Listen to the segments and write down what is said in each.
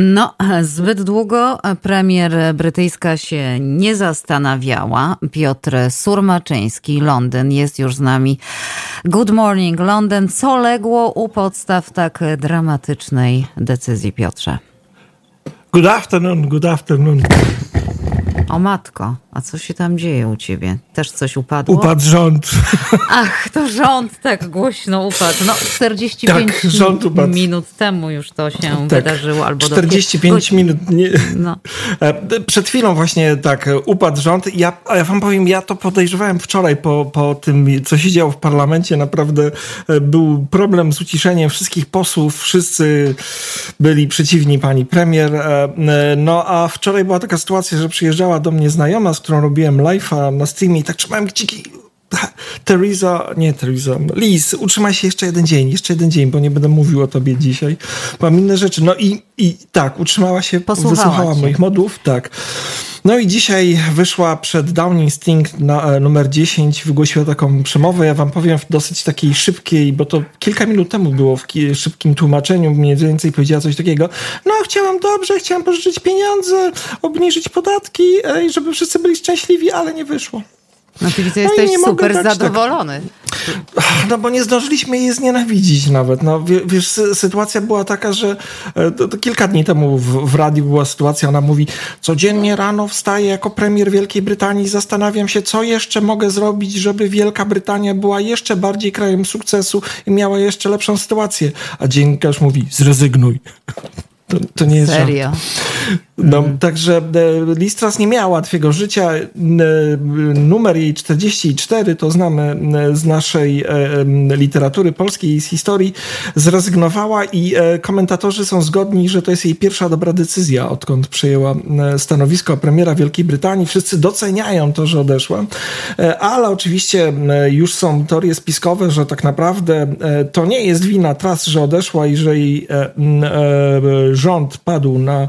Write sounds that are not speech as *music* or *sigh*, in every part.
No, zbyt długo premier brytyjska się nie zastanawiała. Piotr Surmaczyński, Londyn, jest już z nami. Good morning, Londyn. Co legło u podstaw tak dramatycznej decyzji, Piotrze? Good afternoon, good afternoon. O matko, a co się tam dzieje u ciebie? Też coś upadło? Upadł rząd. *laughs* Ach, to rząd tak głośno upadł. No 45 tak, rząd upadł. minut temu już to się tak, wydarzyło. Albo 45 do... minut. Nie. No. E, przed chwilą właśnie tak upadł rząd. Ja, ja wam powiem, ja to podejrzewałem wczoraj po, po tym, co się działo w parlamencie. Naprawdę e, był problem z uciszeniem wszystkich posłów. Wszyscy byli przeciwni pani premier. E, no a wczoraj była taka sytuacja, że przyjeżdżała do mnie znajoma, z którą robiłem live'a na streamie i tak trzymałem kciuki. *laughs* Teresa, nie Teresa, Liz, utrzymaj się jeszcze jeden dzień, jeszcze jeden dzień, bo nie będę mówił o tobie dzisiaj. Mam inne rzeczy. No i, i tak, utrzymała się, Posłuchała wysłuchała cię. moich modów, tak. No i dzisiaj wyszła przed Downing Street na, e, numer 10, wygłosiła taką przemowę. Ja wam powiem w dosyć takiej szybkiej, bo to kilka minut temu było w szybkim tłumaczeniu, mniej więcej powiedziała coś takiego. No, chciałam dobrze, chciałam pożyczyć pieniądze, obniżyć podatki, e, żeby wszyscy byli szczęśliwi, ale nie wyszło. No ty widzę, jesteś no super tak zadowolony. Tak. No bo nie zdążyliśmy jej znienawidzić nawet. No, wiesz, sytuacja była taka, że e, to, to kilka dni temu w, w radiu była sytuacja, ona mówi, codziennie rano wstaję jako premier Wielkiej Brytanii, zastanawiam się, co jeszcze mogę zrobić, żeby Wielka Brytania była jeszcze bardziej krajem sukcesu i miała jeszcze lepszą sytuację. A dziennikarz mówi, zrezygnuj. To, to nie jest Serio? No, mm. Także e, Listras nie miała łatwiego życia. E, numer jej 44 to znamy e, z naszej literatury polskiej z historii. Zrezygnowała i komentatorzy są zgodni, że to jest jej pierwsza dobra decyzja, odkąd przejęła stanowisko premiera Wielkiej Brytanii. Wszyscy doceniają to, że odeszła, ale oczywiście już są teorie spiskowe, że tak naprawdę to nie jest wina Tras, że odeszła i że jej rząd padł na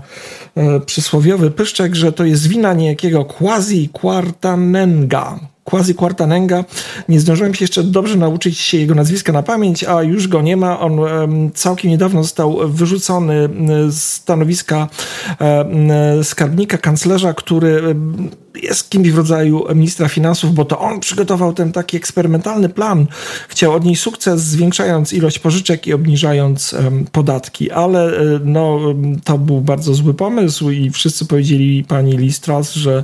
przysłowiowy pyszczek, że to jest wina niejakiego quasi-quartanenga. Quasi Quartanenga. Nie zdążyłem się jeszcze dobrze nauczyć się jego nazwiska na pamięć, a już go nie ma. On całkiem niedawno został wyrzucony z stanowiska skarbnika, kanclerza, który jest kimś w rodzaju ministra finansów, bo to on przygotował ten taki eksperymentalny plan. Chciał odnieść sukces, zwiększając ilość pożyczek i obniżając um, podatki, ale e, no, to był bardzo zły pomysł i wszyscy powiedzieli pani Listras, że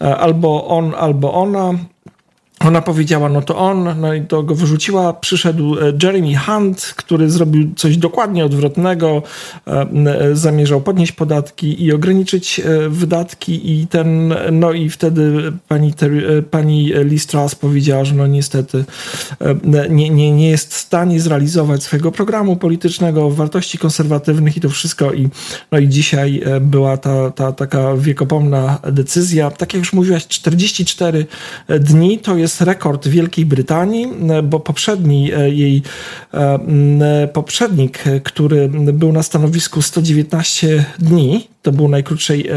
e, albo on, albo ona. Ona powiedziała, no to on, no i to go wyrzuciła. Przyszedł e, Jeremy Hunt, który zrobił coś dokładnie odwrotnego. E, zamierzał podnieść podatki i ograniczyć e, wydatki i ten, no i wtedy pani, pani Lee Strass powiedziała, że no niestety nie, nie, nie jest w stanie zrealizować swojego programu politycznego, wartości konserwatywnych i to wszystko i, no i dzisiaj była ta, ta taka wiekopomna decyzja. Tak jak już mówiłaś, 44 dni to jest jest rekord Wielkiej Brytanii, bo poprzedni e, jej e, poprzednik, który był na stanowisku 119 dni, to był najkrótszej e,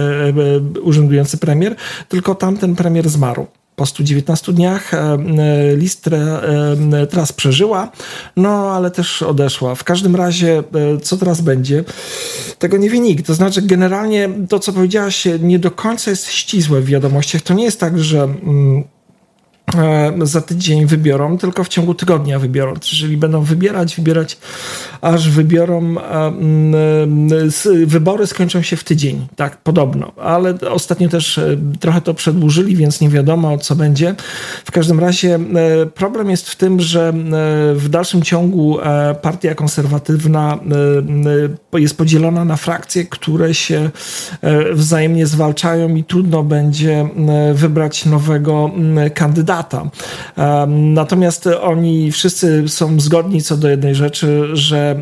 urzędujący premier, tylko tamten premier zmarł po 119 dniach list teraz przeżyła, no ale też odeszła. W każdym razie, co teraz będzie, tego nie wie nikt. To znaczy, generalnie to, co powiedziałaś, nie do końca jest ścisłe w wiadomościach. To nie jest tak, że. Mm, E, za tydzień wybiorą, tylko w ciągu tygodnia wybiorą. Czyli będą wybierać, wybierać, aż wybiorą. Wybory skończą się w tydzień, tak, podobno. Ale ostatnio też e, trochę to przedłużyli, więc nie wiadomo, co będzie. W każdym razie e, problem jest w tym, że w dalszym ciągu partia konserwatywna jest podzielona na frakcje, które się wzajemnie zwalczają i trudno będzie wybrać nowego kandydata lata. Natomiast oni wszyscy są zgodni co do jednej rzeczy, że e,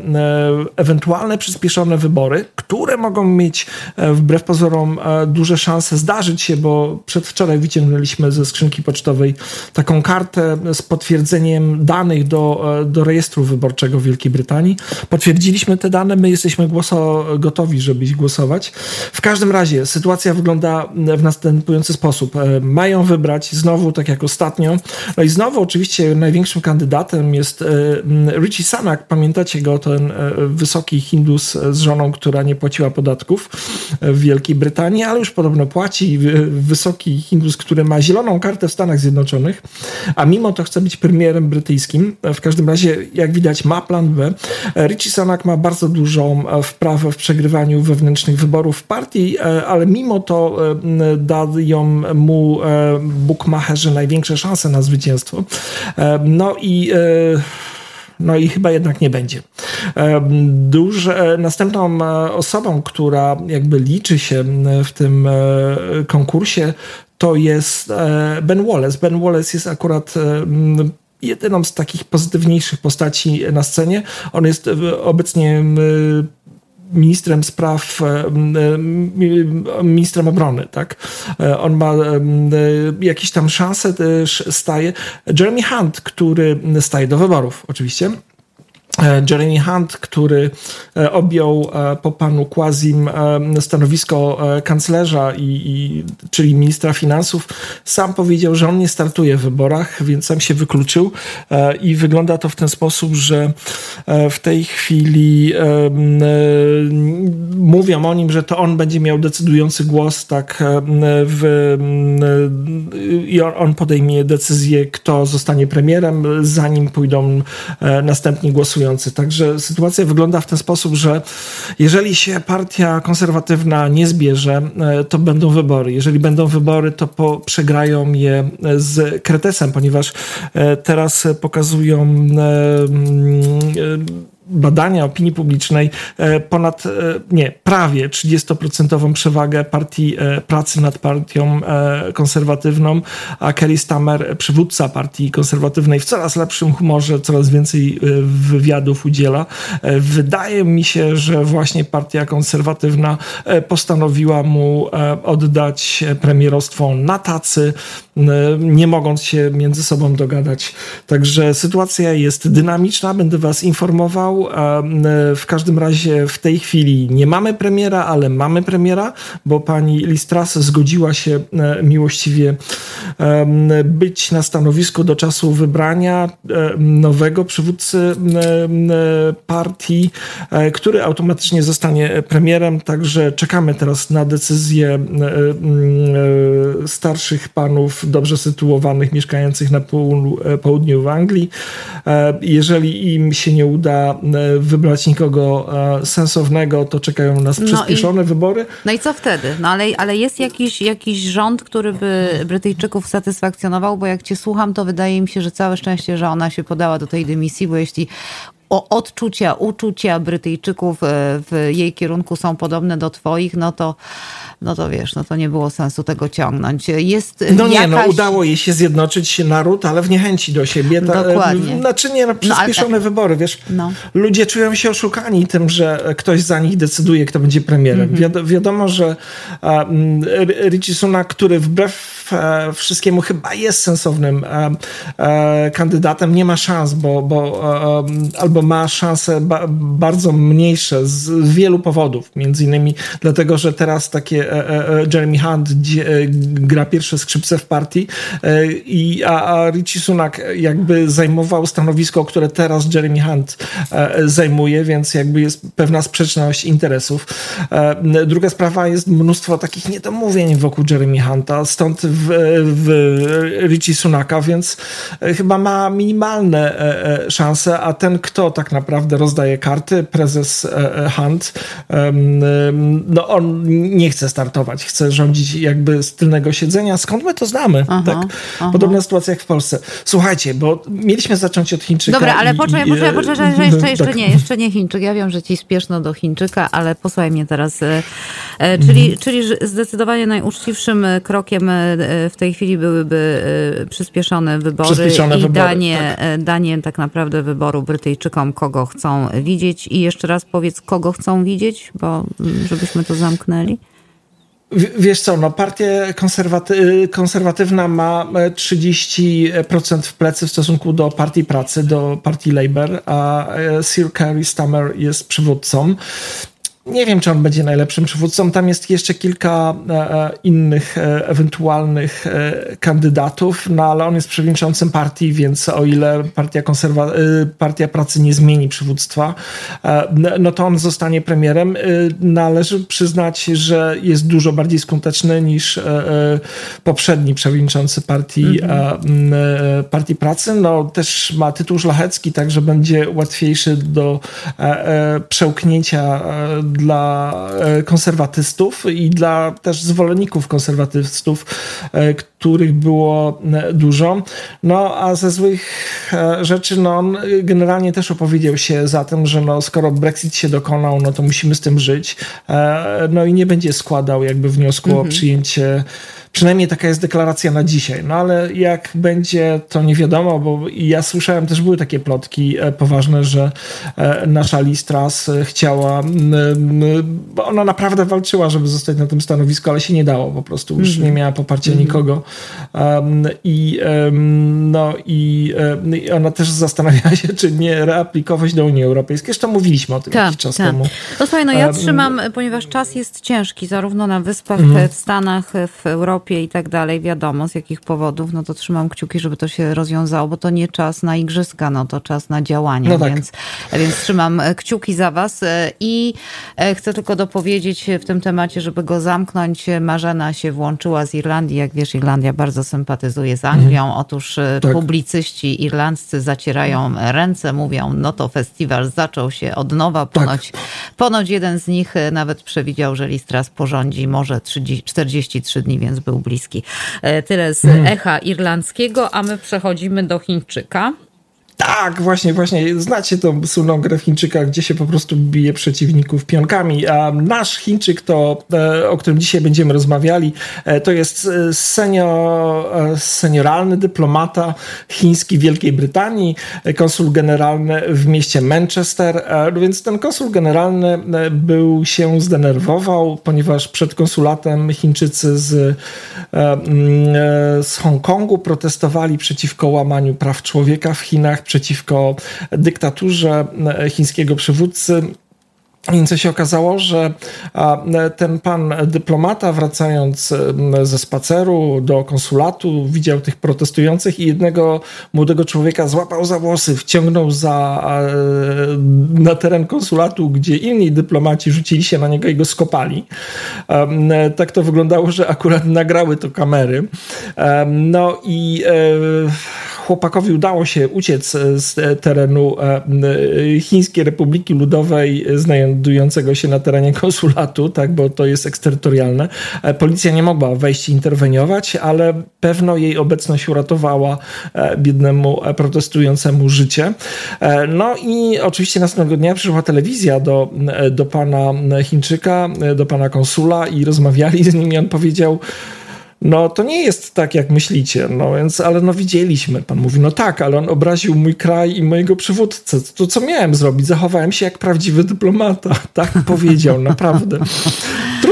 ewentualne przyspieszone wybory, które mogą mieć e, wbrew pozorom e, duże szanse zdarzyć się, bo przedwczoraj wyciągnęliśmy ze skrzynki pocztowej taką kartę z potwierdzeniem danych do, do rejestru wyborczego Wielkiej Brytanii. Potwierdziliśmy te dane, my jesteśmy głoso, gotowi, żeby iść głosować. W każdym razie sytuacja wygląda w następujący sposób. Mają wybrać znowu, tak jak ostatnio, ostatnio. No i znowu oczywiście największym kandydatem jest Richie Sanak. Pamiętacie go, ten wysoki Hindus z żoną, która nie płaciła podatków w Wielkiej Brytanii, ale już podobno płaci. Wysoki Hindus, który ma zieloną kartę w Stanach Zjednoczonych, a mimo to chce być premierem brytyjskim. W każdym razie, jak widać, ma plan B. Richie Sanak ma bardzo dużą wprawę w przegrywaniu wewnętrznych wyborów w partii, ale mimo to dają mu bukmacherzy największe szanse na zwycięstwo. No i no i chyba jednak nie będzie. Duże, następną e, osobą, która jakby liczy się w tym e, konkursie, to jest e, Ben Wallace. Ben Wallace jest akurat jedyną z takich pozytywniejszych postaci na scenie. On jest obecnie ministrem spraw, ministrem obrony, tak? On ma jakieś tam szanse też staje. Jeremy Hunt, który staje do wyborów oczywiście, E, Jeremy Hunt, który e, objął e, po panu Quazim stanowisko kanclerza, i, i, czyli ministra finansów, sam powiedział, że on nie startuje w wyborach, więc sam się wykluczył i wygląda to w ten sposób, że w tej chwili mówią o nim, że to on będzie miał decydujący głos, tak w, i on podejmie decyzję, kto zostanie premierem, zanim pójdą następni Także sytuacja wygląda w ten sposób, że jeżeli się partia konserwatywna nie zbierze, e, to będą wybory. Jeżeli będą wybory, to po, przegrają je z Kretesem, ponieważ e, teraz pokazują e, badania opinii publicznej e, ponad, e, nie, prawie 30% przewagę partii e, pracy nad partią konserwatywną, a Kelly Stammer, przywódca partii konserwatywnej, w coraz lepszym humorze, coraz więcej wywiadów udziela. Wydaje mi się, że właśnie partia konserwatywna postanowiła mu oddać premierostwo na tacy, nie mogąc się między sobą dogadać. Także sytuacja jest dynamiczna, będę was informował w każdym razie w tej chwili nie mamy premiera, ale mamy premiera, bo pani Listras zgodziła się e, miłościwie być na stanowisku do czasu wybrania nowego przywódcy partii, e, który automatycznie zostanie premierem. Także czekamy teraz na decyzję e, starszych panów, dobrze sytuowanych, mieszkających na południu w Anglii. Jeżeli im się nie uda E, wybrać nikogo e, sensownego, to czekają nas no przyspieszone i, wybory. No i co wtedy? No ale, ale jest jakiś, jakiś rząd, który by Brytyjczyków satysfakcjonował, bo jak cię słucham, to wydaje mi się, że całe szczęście, że ona się podała do tej dymisji, bo jeśli o odczucia, uczucia Brytyjczyków e, w jej kierunku są podobne do twoich, no to, no to wiesz, no to nie było sensu tego ciągnąć. Jest no nie, no udało jej się zjednoczyć się naród, ale w niechęci do siebie. Dokładnie. Znaczy nie, no, przyspieszone no, tak. wybory, wiesz. No. Ludzie czują się oszukani tym, że ktoś za nich decyduje, kto będzie premierem. Mhm. Wi wiadomo, że um, Richie Sunak, który wbrew e, wszystkiemu chyba jest sensownym e, e, kandydatem, nie ma szans, bo, bo albo ma szanse ba bardzo mniejsze z wielu powodów. Między innymi dlatego, że teraz takie Jeremy Hunt gra pierwsze skrzypce w partii i, a, a Richie Sunak jakby zajmował stanowisko, które teraz Jeremy Hunt zajmuje, więc jakby jest pewna sprzeczność interesów. druga sprawa jest mnóstwo takich niedomówień wokół Jeremy Hunta, stąd w, w Richie Sunaka, więc chyba ma minimalne szanse, a ten, kto tak naprawdę rozdaje karty, prezes e, e, Hunt, no on nie chce startować, chce rządzić jakby z tylnego siedzenia. Skąd my to znamy? Aha, tak? Aha. Podobna sytuacja jak w Polsce. Słuchajcie, bo mieliśmy zacząć od Chińczyka. Dobra, ale poczekaj, poczekaj, poczekaj, że jeszcze, *laughs* jeszcze tak. nie, jeszcze nie Chińczyk. Ja wiem, że ci spieszno do Chińczyka, ale posłuchaj mnie teraz. E, czyli, mhm. czyli zdecydowanie najuczciwszym krokiem w tej chwili byłyby przyspieszone wybory przyspieszone i wybory, danie, tak. danie tak naprawdę wyboru Brytyjczykom kogo chcą widzieć. I jeszcze raz powiedz, kogo chcą widzieć, bo mm, żebyśmy to zamknęli. Wiesz co, no partia konserwaty konserwatywna ma 30% w plecy w stosunku do partii pracy, do partii Labour, a e, Sir Keir Starmer jest przywódcą. Nie wiem, czy on będzie najlepszym przywódcą. Tam jest jeszcze kilka e, innych e, ewentualnych e, kandydatów, no ale on jest przewodniczącym partii, więc o ile partia, konserwa- e, partia pracy nie zmieni przywództwa, e, no to on zostanie premierem. E, należy przyznać, że jest dużo bardziej skuteczny niż poprzedni przewodniczący partii, mhm. partii pracy. No też ma tytuł szlachecki, także będzie łatwiejszy do przełknięcia dla e, konserwatystów i dla też zwolenników konserwatystów, e, których było e, dużo. No a ze złych rzeczy, no on generalnie też opowiedział się za tym, że no, skoro Brexit się dokonał, no to musimy z tym żyć. No i nie będzie składał jakby wniosku mhm. o przyjęcie Przynajmniej taka jest deklaracja na dzisiaj. No ale jak będzie, to nie wiadomo, bo ja słyszałem, też były takie plotki e, poważne, że e, nasza Listras e, chciała, bo ona naprawdę walczyła, żeby zostać na tym stanowisku, ale się nie dało po prostu. Już -hmm. nie miała poparcia -hmm. nikogo. I, no, i, ona też zastanawiała się, czy nie reaplikować do Unii Europejskiej. Zresztą mówiliśmy o tym ta, jakiś czas ta. temu. No słuchaj, no ja trzymam, ponieważ czas jest ciężki, zarówno na Wyspach, -hmm. w Stanach, w Europie, Europie i tak dalej, wiadomo z jakich powodów, no to trzymam kciuki, żeby to się rozwiązało, bo to nie czas na igrzyska, no to czas na działania, no tak. więc, więc trzymam kciuki za was i e, chcę tylko dopowiedzieć w tym temacie, żeby go zamknąć. Marzena się włączyła z Irlandii, jak wiesz, Irlandia bardzo sympatyzuje z Anglią. Mhm. Otóż e, tak. publicyści irlandzcy zacierają ręce, mówią, no to festiwal zaczął się od nowa, tak. ponoć, tak. ponoć jeden z nich e, nawet przewidział, że Listras porządzi może 30, 43 dni, więc był bliski. E, tyle z mhm. echa irlandzkiego, a my przechodzimy do Chińczyka. Tak, właśnie, właśnie. Znacie tą słynną grę w Chińczykach, gdzie się po prostu bije przeciwników pionkami. A nasz Chińczyk, to, e, o którym dzisiaj będziemy rozmawiali, e, to jest e, senior, senioralny dyplomata chiński Wielkiej Brytanii, konsul generalny w mieście Manchester. No więc ten konsul generalny był się zdenerwował, ponieważ przed konsulatem Chińczycy z, z Hongkongu protestowali przeciwko łamaniu praw człowieka w Chinach przeciwko dyktaturze chińskiego przywódcy. Co się okazało, że ten pan dyplomata, wracając ze spaceru do konsulatu, widział tych protestujących i jednego młodego człowieka złapał za włosy, wciągnął za, na teren konsulatu, gdzie inni dyplomaci rzucili się na niego i go skopali. Tak to wyglądało, że akurat nagrały to kamery. No i e, chłopakowi udało się uciec z terenu e, Chińskiej Republiki Ludowej, znajdującego się na terenie konsulatu, tak, bo to jest eksterytorialne. E, policja nie mogła wejść i interweniować, ale pewno jej obecność uratowała e, biednemu protestującemu życie. No i oczywiście następnego dnia przyszła telewizja do, do pana Chińczyka, do pana konsula i rozmawiali z nim i on powiedział, no to nie jest tak, jak myślicie, no więc, ale no widzieliśmy. Pan mówi, no tak, ale on obraził mój kraj i mojego przywódcę. To co miałem zrobić? Zachowałem się jak prawdziwy dyplomata. *laughs* Tak powiedział, naprawdę.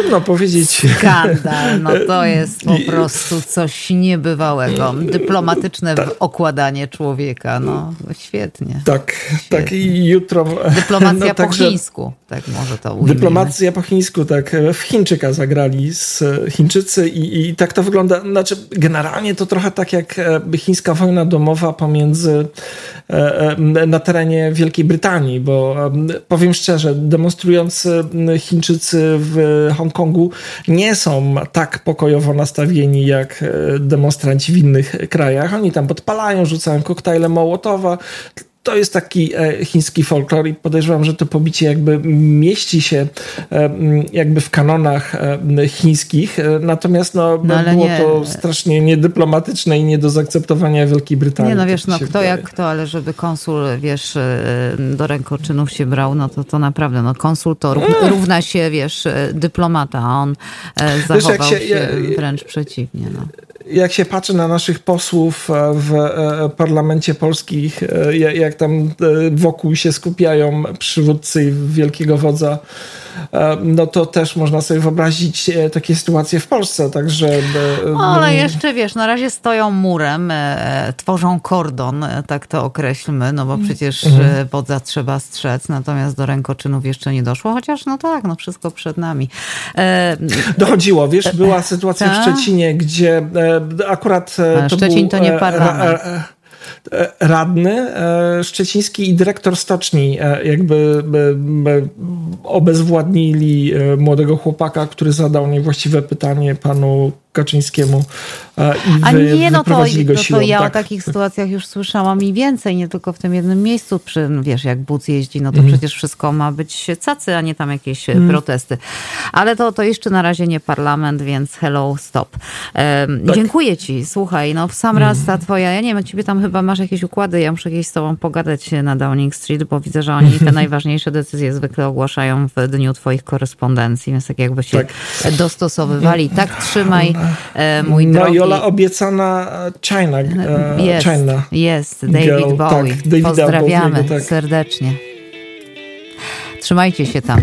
Trudno powiedzieć. Skandal, no to jest po prostu coś niebywałego. Dyplomatyczne tak. okładanie człowieka, no świetnie. Tak, świetnie. tak i jutro... Dyplomacja *laughs* no, po także, chińsku, tak może to ujmijmy. Dyplomacja po chińsku, tak. W Chińczyka zagrali z Chińczycy i, i tak to wygląda. Znaczy, generalnie to trochę tak jak e, chińska wojna domowa pomiędzy e, e, na terenie Wielkiej Brytanii, bo powiem szczerze, demonstrujący Chińczycy w Hongkongu nie są tak pokojowo nastawieni jak demonstranci w innych krajach. Oni tam podpalają, rzucają koktajle Mołotowa to jest taki e, chiński folklor i podejrzewam, że to pobicie jakby mieści się e, jakby w kanonach e, chińskich, natomiast no, no było nie. to strasznie niedyplomatyczne i nie do zaakceptowania Wielkiej Brytanii. Nie no wiesz, no kto wydaje. jak kto, ale żeby konsul, wiesz, do rękoczynów się brał, no to to naprawdę, no konsul to równa się, wiesz, dyplomata, a on zachował wiesz, się, się, wręcz przeciwnie. No jak się patrzy na naszych posłów w parlamencie polskich, jak tam wokół się skupiają przywódcy wielkiego wodza, no to też można sobie wyobrazić takie sytuacje w Polsce, także... Ale jeszcze, wiesz, na razie stoją murem, tworzą kordon, tak to określmy, no bo przecież mhm. wodza trzeba strzec, natomiast do rękoczynów jeszcze nie doszło, chociaż no tak, no wszystko przed nami. Dochodziło, wiesz, była sytuacja w? Szczecinie, gdzie akurat to Szczecin był, to nie parlament radny szczeciński i dyrektor stoczni jakby obezwładnili młodego chłopaka, który zadał niewłaściwe pytanie panu Kaczyńskiemu e, i A nie, no to, go no to ja tak. o takich sytuacjach już słyszałam i więcej, nie tylko w tym jednym miejscu. Przy, no wiesz, jak Buc jeździ, no to mm. przecież wszystko ma być cacy, a nie tam jakieś mm. protesty. Ale to, to jeszcze na razie nie parlament, więc hello, stop. Tak. Dziękuję ci. Słuchaj, no w sam raz ta twoja, ja nie wiem, ciebie tam chyba masz jakieś układy, ja muszę gdzieś z tobą pogadać na Downing Street, bo widzę, że oni te *laughs* najważniejsze decyzje zwykle ogłaszają w dniu twoich korespondencji, więc tak jakby się tak. dostosowywali. Tak trzymaj E, mój no drogi. Jola obiecana China. E, jest, China. jest David Girl, tak, Bowie. Tak, Pozdrawiamy tak. serdecznie. Trzymajcie się tam.